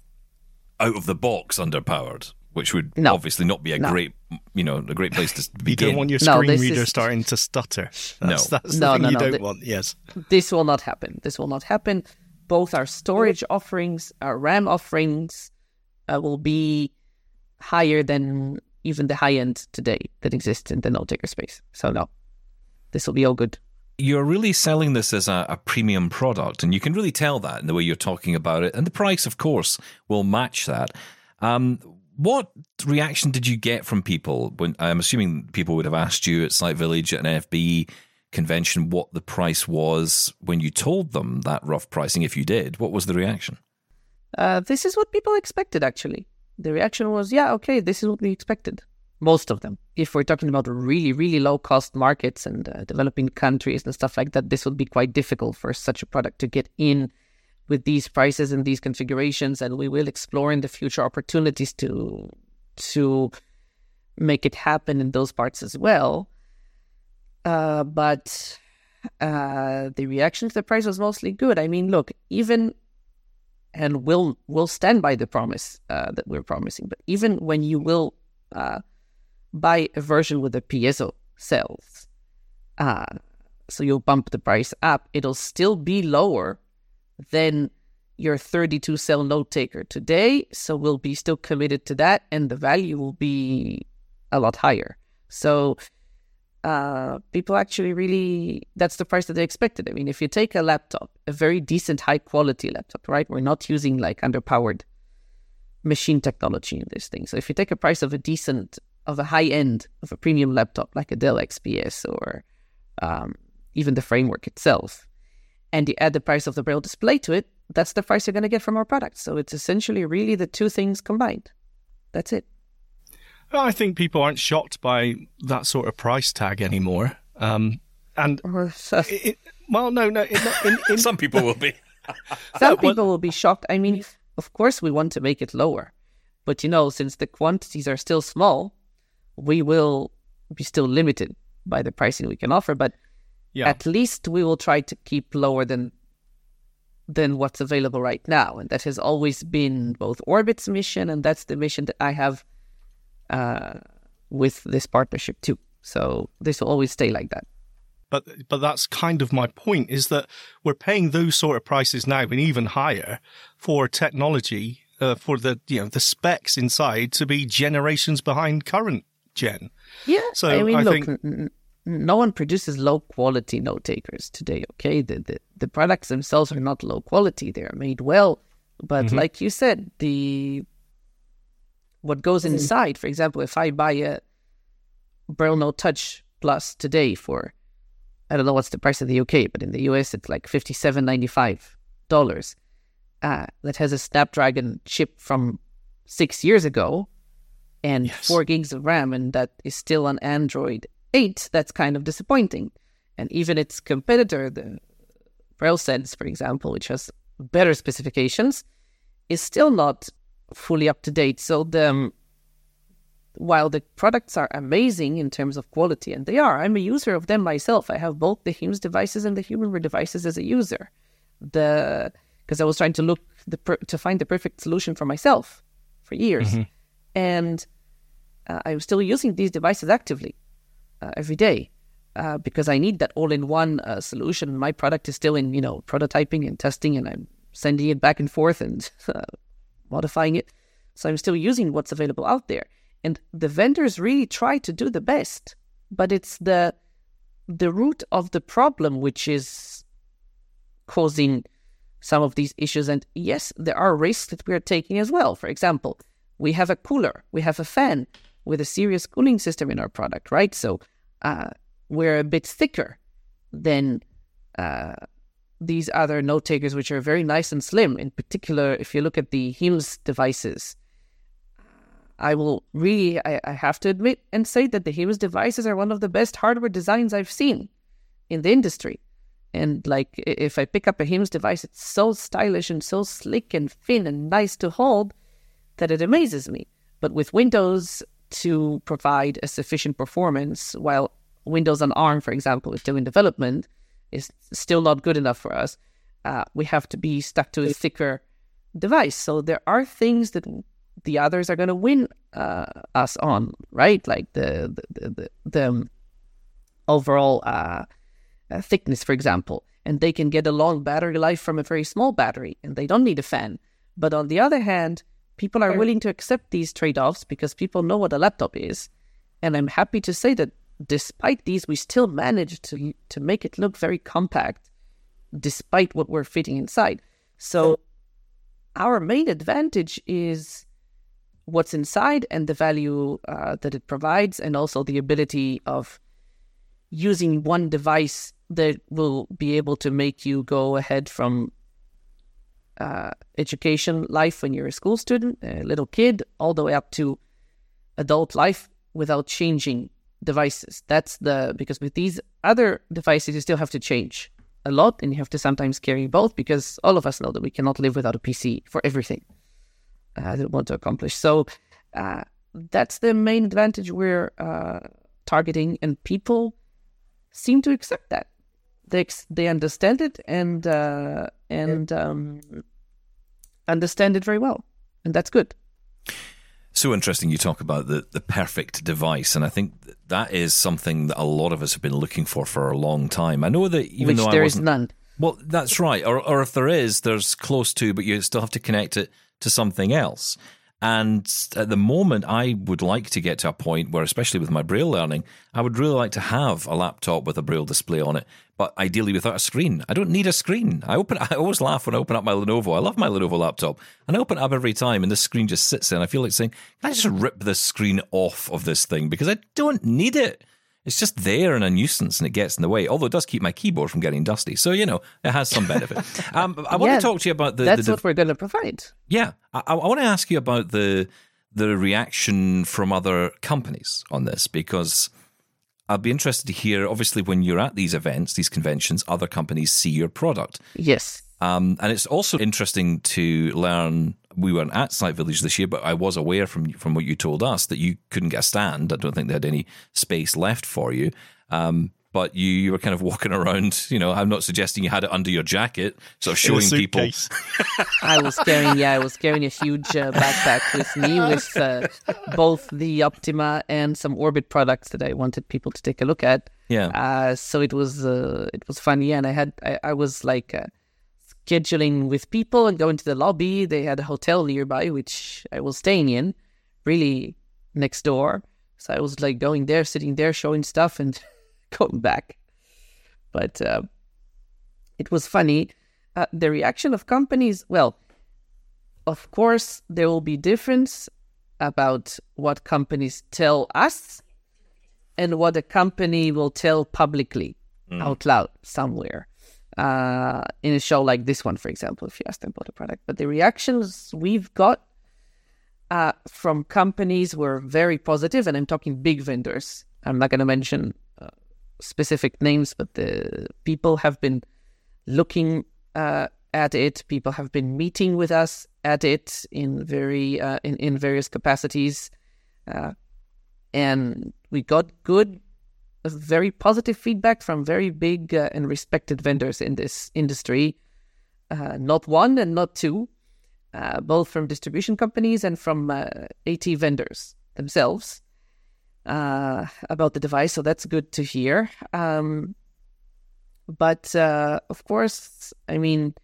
out of the box underpowered which would no. obviously not be a no. great, you know, a great place to begin. You don't want your screen no, reader is... starting to stutter. That's, no, that's no, no, you don't want. Yes, this will not happen. This will not happen. Both our storage offerings, our RAM offerings, uh, will be higher than even the high end today that exists in the note taker space. So no, this will be all good. You're really selling this as a, a, premium product, and you can really tell that in the way you're talking about it. And the price, of course, will match that. Um, what reaction did you get from people when I'm assuming people would have asked you at Sight Village at an NFB convention what the price was when you told them that rough pricing? If you did, what was the reaction? Uh, this is what people expected, actually. The reaction was, yeah, okay, this is what we expected. Most of them. If we're talking about really, really low cost markets and uh, developing countries and stuff like that, this would be quite difficult for such a product to get in with these prices and these configurations, and we will explore in the future opportunities to to make it happen in those parts as well. Uh, but uh, the reaction to the price was mostly good. I mean, look, even and we'll we'll stand by the promise uh, that we're promising. But even when you will uh, buy a version with the piezo cells, uh, so you'll bump the price up, it'll still be lower than your 32 cell note taker today. So we'll be still committed to that, and the value will be a lot higher. So uh, people actually really, that's the price that they expected. I mean, if you take a laptop, a very decent, high quality laptop, right? We're not using like underpowered machine technology in this thing. So if you take a price of a decent, of a high end, of a premium laptop like a Dell XPS or um, even the framework itself, and you add the price of the braille display to it, that's the price you're going to get from our product. So it's essentially really the two things combined. That's it. I think people aren't shocked by that sort of price tag anymore. Um, and it, well, no, no. In, in, in, *laughs* Some people will be. *laughs* Some people will be shocked. I mean, of course, we want to make it lower, but you know, since the quantities are still small, we will be still limited by the pricing we can offer. But yeah. at least we will try to keep lower than than what's available right now. And that has always been both Orbit's mission, and that's the mission that I have uh, with this partnership too. So this will always stay like that. But but that's kind of my point is that we're paying those sort of prices now, and even higher for technology uh, for the you know the specs inside to be generations behind current gen. Yeah, so I mean, I look, think no one produces low quality note takers today. Okay, the, the, the products themselves are not low quality; they are made well. But mm-hmm. like you said, the what goes inside. For example, if I buy a Braille Note Touch Plus today for I don't know what's the price in the UK, but in the US it's like fifty seven ninety five dollars. Uh, that has a Snapdragon chip from six years ago. and four gigs of RAM, and that is still on Android 8, that's kind of disappointing. And even its competitor, the BrailleSense, for example, which has better specifications, is still not fully up to date. So the um, while the products are amazing in terms of quality, and they are, I'm a user of them myself. I have both the Hume's devices and the Humanware devices as a user. The because I was trying to look the per, to find the perfect solution for myself for years, mm-hmm. and uh, I'm still using these devices actively uh, every day uh, because I need that all-in-one uh, solution. My product is still in you know prototyping and testing, and I'm sending it back and forth and *laughs* uh, modifying it. So I'm still using what's available out there. And the vendors really try to do the best, but it's the the root of the problem which is causing some of these issues. And yes, there are risks that we are taking as well. For example, we have a cooler, we have a fan with a serious cooling system in our product, right? So uh, we're a bit thicker than uh, these other note takers, which are very nice and slim. In particular, if you look at the HIMS devices, I will really, I, I, have to admit and say that the HIMS devices are one of the best hardware designs I've seen in the industry. And like, if I pick up a HIMS device, it's so stylish and so slick and thin and nice to hold that it amazes me. But with Windows to provide a sufficient performance, while Windows on ARM, for example, is still in development, is still not good enough for us. Uh, we have to be stuck to a thicker device. So there are things that the others are going to win uh, us on, right? Like the the the, the um, overall uh, uh, thickness, for example, and they can get a long battery life from a very small battery, and they don't need a fan. But on the other hand, people are willing to accept these trade-offs because people know what a laptop is, and I'm happy to say that despite these, we still managed to to make it look very compact, despite what we're fitting inside. So our main advantage is what's inside and the value uh, that it provides, and also the ability of using one device that will be able to make you go ahead from uh, education life when you're a school student, a little kid, all the way up to adult life without changing devices. That's the because with these other devices, you still have to change a lot, and you have to sometimes carry both because all of us know that we cannot live without a PC for everything uh, that want to accomplish. So uh, that's the main advantage we're uh, targeting, and people seem to accept that. They they understand it and uh, and um, understand it very well, and that's good. So interesting. You talk about the the perfect device, and I think that is something that a lot of us have been looking for for a long time. I know that even Which though there I is none. Well, that's right. Or, or if there is, there's close to, but you still have to connect it to something else. And at the moment, I would like to get to a point where, especially with my Braille learning, I would really like to have a laptop with a Braille display on it, but ideally without a screen. I don't need a screen. I open. *laughs* I always laugh when I open up my Lenovo. I love my Lenovo laptop, and I open it up every time, and the screen just sits there. And I feel like saying, "Can I just rip the screen off of this thing because I don't need it." It's just there and a nuisance and it gets in the way, although it does keep my keyboard from getting dusty. So, you know, it has some benefit. *laughs* Um, I want Yeah, to talk to you about the. That's the, what we're going to provide. yeah, I, I want to ask you about the the reaction from other companies on this because I'd be interested to hear. Obviously, when you're at these events, these conventions, other companies see your product, Yes. Um, and it's also interesting to learn. We weren't at Sight Village this year, but I was aware from from what you told us that you couldn't get a stand. I don't think they had any space left for you. Um, but you, you were kind of walking around. You know, I'm not suggesting you had it under your jacket, sort of showing people. *laughs* *laughs* I was carrying, yeah, I was carrying a huge uh, backpack with me with uh, both the Optima and some Orbit products that I wanted people to take a look at. Yeah. Uh, so it was uh, it was funny, and I had I, I was like uh, scheduling with people and going to the lobby. They had a hotel nearby, which I was staying in, really next door. So I was like going there, sitting there, showing stuff, and *laughs* going back. But uh, it was funny. Uh, the reaction of companies, well, of course, there will be difference about what companies tell us and what a company will tell publicly out loud somewhere uh, in a show like this one, for example, if you ask them about a product. But the reactions we've got uh, from companies were very positive, and I'm talking big vendors. I'm not going to mention uh, specific names, but the people have been looking uh, at it. People have been meeting with us at it in very uh, in in various capacities, uh, and we got good, very positive feedback from very big uh, and respected vendors in this industry. Uh, not one and not two, uh, both from distribution companies and from uh, AT vendors themselves uh, about the device. So that's good to hear. Um, but uh, of course, I mean,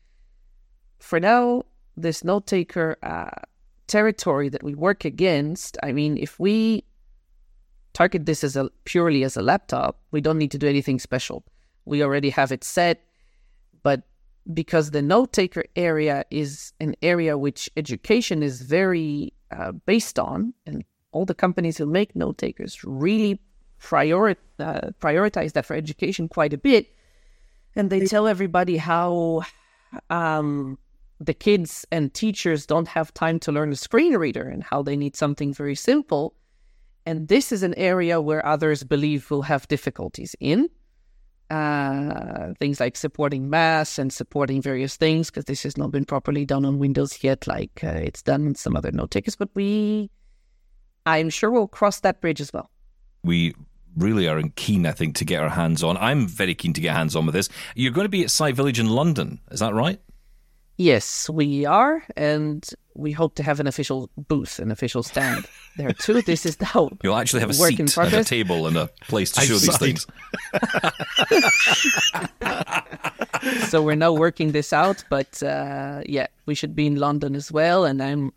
for now, this note taker territory that we work against, I mean, if we target this as a purely as a laptop, we don't need to do anything special. We already have it set, but because the note taker area is an area which education is very uh, based on, and all the companies who make note takers really priori- uh, prioritize that for education quite a bit. And they tell everybody how um, the kids and teachers don't have time to learn a screen reader and how they need something very simple. And this is an area where others believe we'll have difficulties in. Uh, things like supporting mass and supporting various things because this has not been properly done on Windows yet, like uh, it's done in some other note takers. But we, I'm sure we'll cross that bridge as well. We really are keen, I think, to get our hands on. I'm very keen to get hands on with this. You're going to be at Sight Village in London, is that right? Yes, we are, and we hope to have an official booth, an official stand there too. This is the now You'll actually have a work seat and a table and a place to show these things. *laughs* so we're now working this out. But uh, yeah, we should be in London as well, and I'm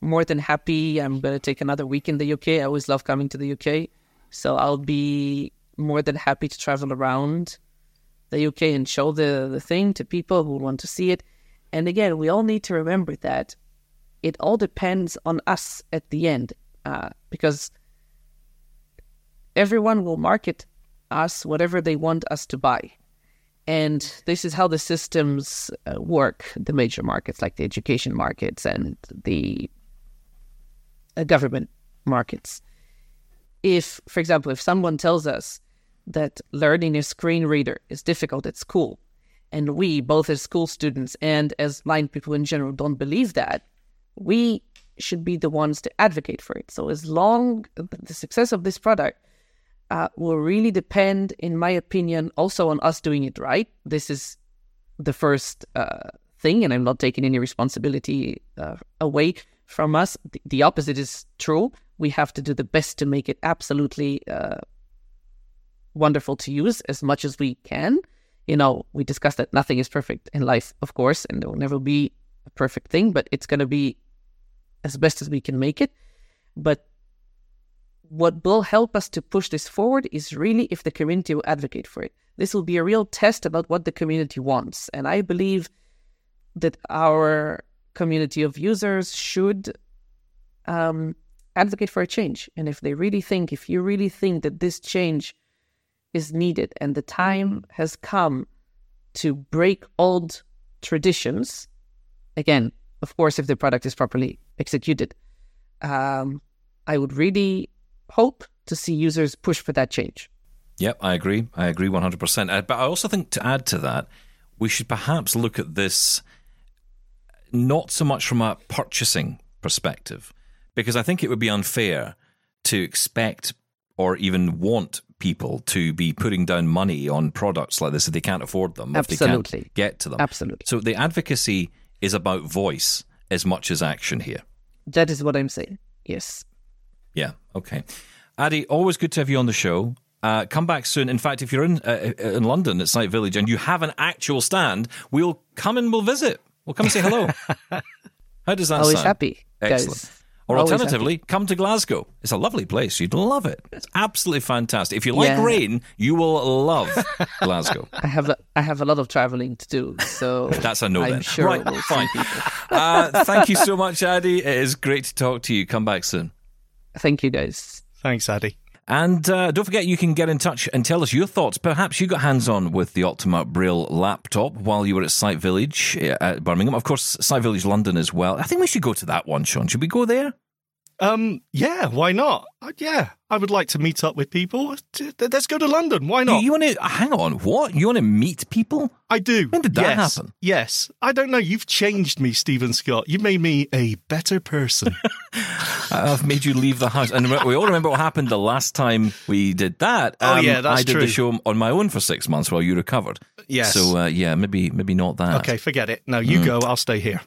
more than happy. I'm going to take another week in the UK. I always love coming to the UK, so I'll be more than happy to travel around the UK and show the the thing to people who want to see it. And again, we all need to remember that it all depends on us at the end, uh, because everyone will market us whatever they want us to buy. And this is how the systems uh, work, the major markets like the education markets and the uh, government markets. If, for example, if someone tells us that learning a screen reader is difficult at school, and we, both as school students and as blind people in general, don't believe that, we should be the ones to advocate for it. So, as long the success of this product uh, will really depend, in my opinion, also on us doing it right. This is the first uh, thing, and I'm not taking any responsibility uh, away from us. The, the opposite is true. We have to do the best to make it absolutely uh, wonderful to use as much as we can. You know, we discussed that nothing is perfect in life, of course, and there will never be a perfect thing, but it's going to be as best as we can make it. But what will help us to push this forward is really if the community will advocate for it. This will be a real test about what the community wants. And I believe that our community of users should um, advocate for a change. And if they really think, if you really think that this change is needed and the time has come to break old traditions, again, of course, if the product is properly executed, um, I would really hope to see users push for that change. Yep, I agree. I agree 100%. Uh, But I also think to add to that, we should perhaps look at this not so much from a purchasing perspective, because I think it would be unfair to expect or even want people to be putting down money on products like this if they can't afford them, if they can't get to them. Absolutely. So the advocacy is about voice as much as action here. That is what I'm saying. Yes. Yeah. Okay. Adi, always good to have you on the show. Uh, come back soon. In fact, if you're in uh, in London at Sight Village and you have an actual stand, we'll come and we'll visit. We'll come and say hello. *laughs* How does that sound? Always sound? happy. Excellent. Guys. Or Always alternatively, come to Glasgow. It's a lovely place. You'd love it. It's absolutely fantastic. If you like Yeah. rain, you will love *laughs* Glasgow. I have a, I have a lot of traveling to do, so *laughs* That's a no I'm then. sure right, we'll see fine. people. Uh, thank you so much, Adi. It is great to talk to you. Come back soon. Thank you, guys. Thanks, Adi. And uh, don't forget, you can get in touch and tell us your thoughts. Perhaps you got hands on with the Optima Braille laptop while you were at Sight Village uh, at Birmingham. Of course, Sight Village London as well. I think we should go to that one, Shaun. Should we go there? Um, yeah, why not? Uh, yeah, I would like to meet up with people. Let's go to London. Why not? you want to hang on? What you want to meet people? I do. When did that yes. happen? Yes. I don't know. You've changed me, Steven Scott. You've made me a better person. *laughs* I've made you leave the house, and we all remember what happened the last time we did that. Oh, Um, yeah, that's I did true. the show on my own for six months while you recovered. Yes. So uh, yeah, maybe maybe not that. okay, forget it. No, Mm. you go. I'll stay here.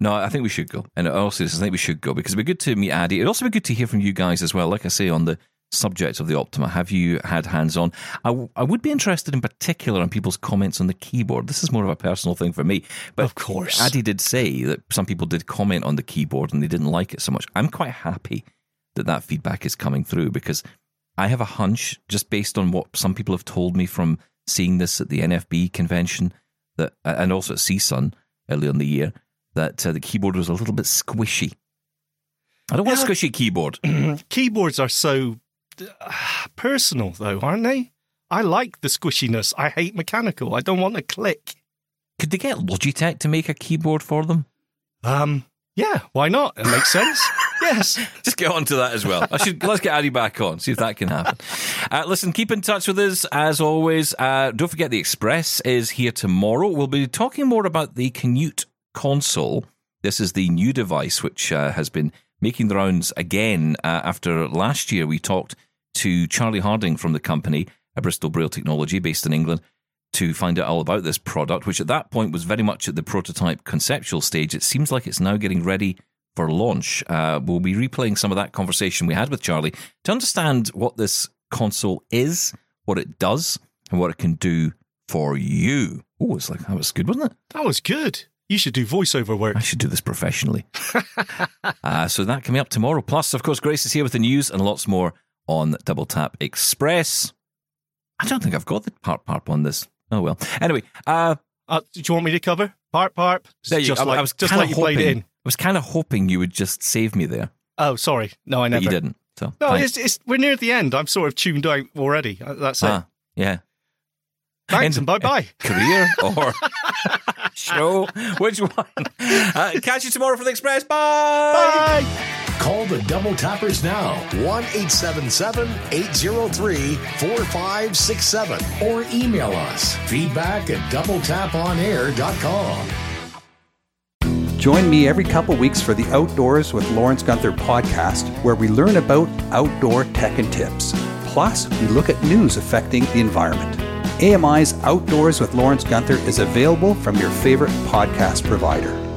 No, I think we should go. And also, I think we should go because it'd be good to meet Adi. It'd also be good to hear from you guys as well. Like I say, on the subject of the Optima, have you had hands on? I, w- I would be interested in particular on people's comments on the keyboard. This is more of a personal thing for me. But Of course. Adi did say that some people did comment on the keyboard and they didn't like it so much. I'm quite happy that that feedback is coming through because I have a hunch, just based on what some people have told me from seeing this at the NFB convention, that and also at CSUN earlier in the year, that uh, the keyboard was a little bit squishy. I don't want a squishy keyboard. *clears throat* Keyboards are so uh, personal, though, aren't they? I like the squishiness. I hate mechanical. I don't want to click. Could they get Logitech to make a keyboard for them? Um, yeah, why not? It makes sense. *laughs* yes. Just get on to that as well. I should let's get Adi back on, see if that can happen. Uh, listen, keep in touch with us as always. Uh, don't forget the Express is here tomorrow. We'll be talking more about the Canute console. This is the new device which uh, has been making the rounds again uh, after last year. We talked to Charlie Harding from the company, a Bristol Braille Technology based in England, to find out all about this product, which at that point was very much at the prototype conceptual stage. It seems like it's now getting ready for launch. Uh, we'll be replaying some of that conversation we had with Charlie to understand what this console is, what it does, and what it can do for you. Oh, it's like that was good, wasn't it? That was good. You should do voiceover work. I should do this professionally. *laughs* uh, so that coming up tomorrow. Plus, of course, Grace is here with the news and lots more on Double Tap Express. I don't think I've got the part part on this. Oh well. Anyway, uh, Uh, do you want me to cover? Parp, parp. there you just go. I- like, I was just like you played hoping- in. I was kind of hoping you would just save me there, Oh, sorry. No, I but never. you didn't. So No, it's, it's, we're near the end. I'm sort of tuned out already. Uh, That's it. ah, yeah. Thanks And- and bye bye. Career or *laughs* show? *laughs* Which one? Uh, catch you tomorrow for the Express. Bye. Bye. Call the Double Tappers now 1 877 803 4567 or email us feedback at doubletaponair.com. Join me every couple weeks for the Outdoors with Lawrence Gunther podcast, where we learn about outdoor tech and tips. Plus, we look at news affecting the environment. AMI's Outdoors with Lawrence Gunther is available from your favorite podcast provider.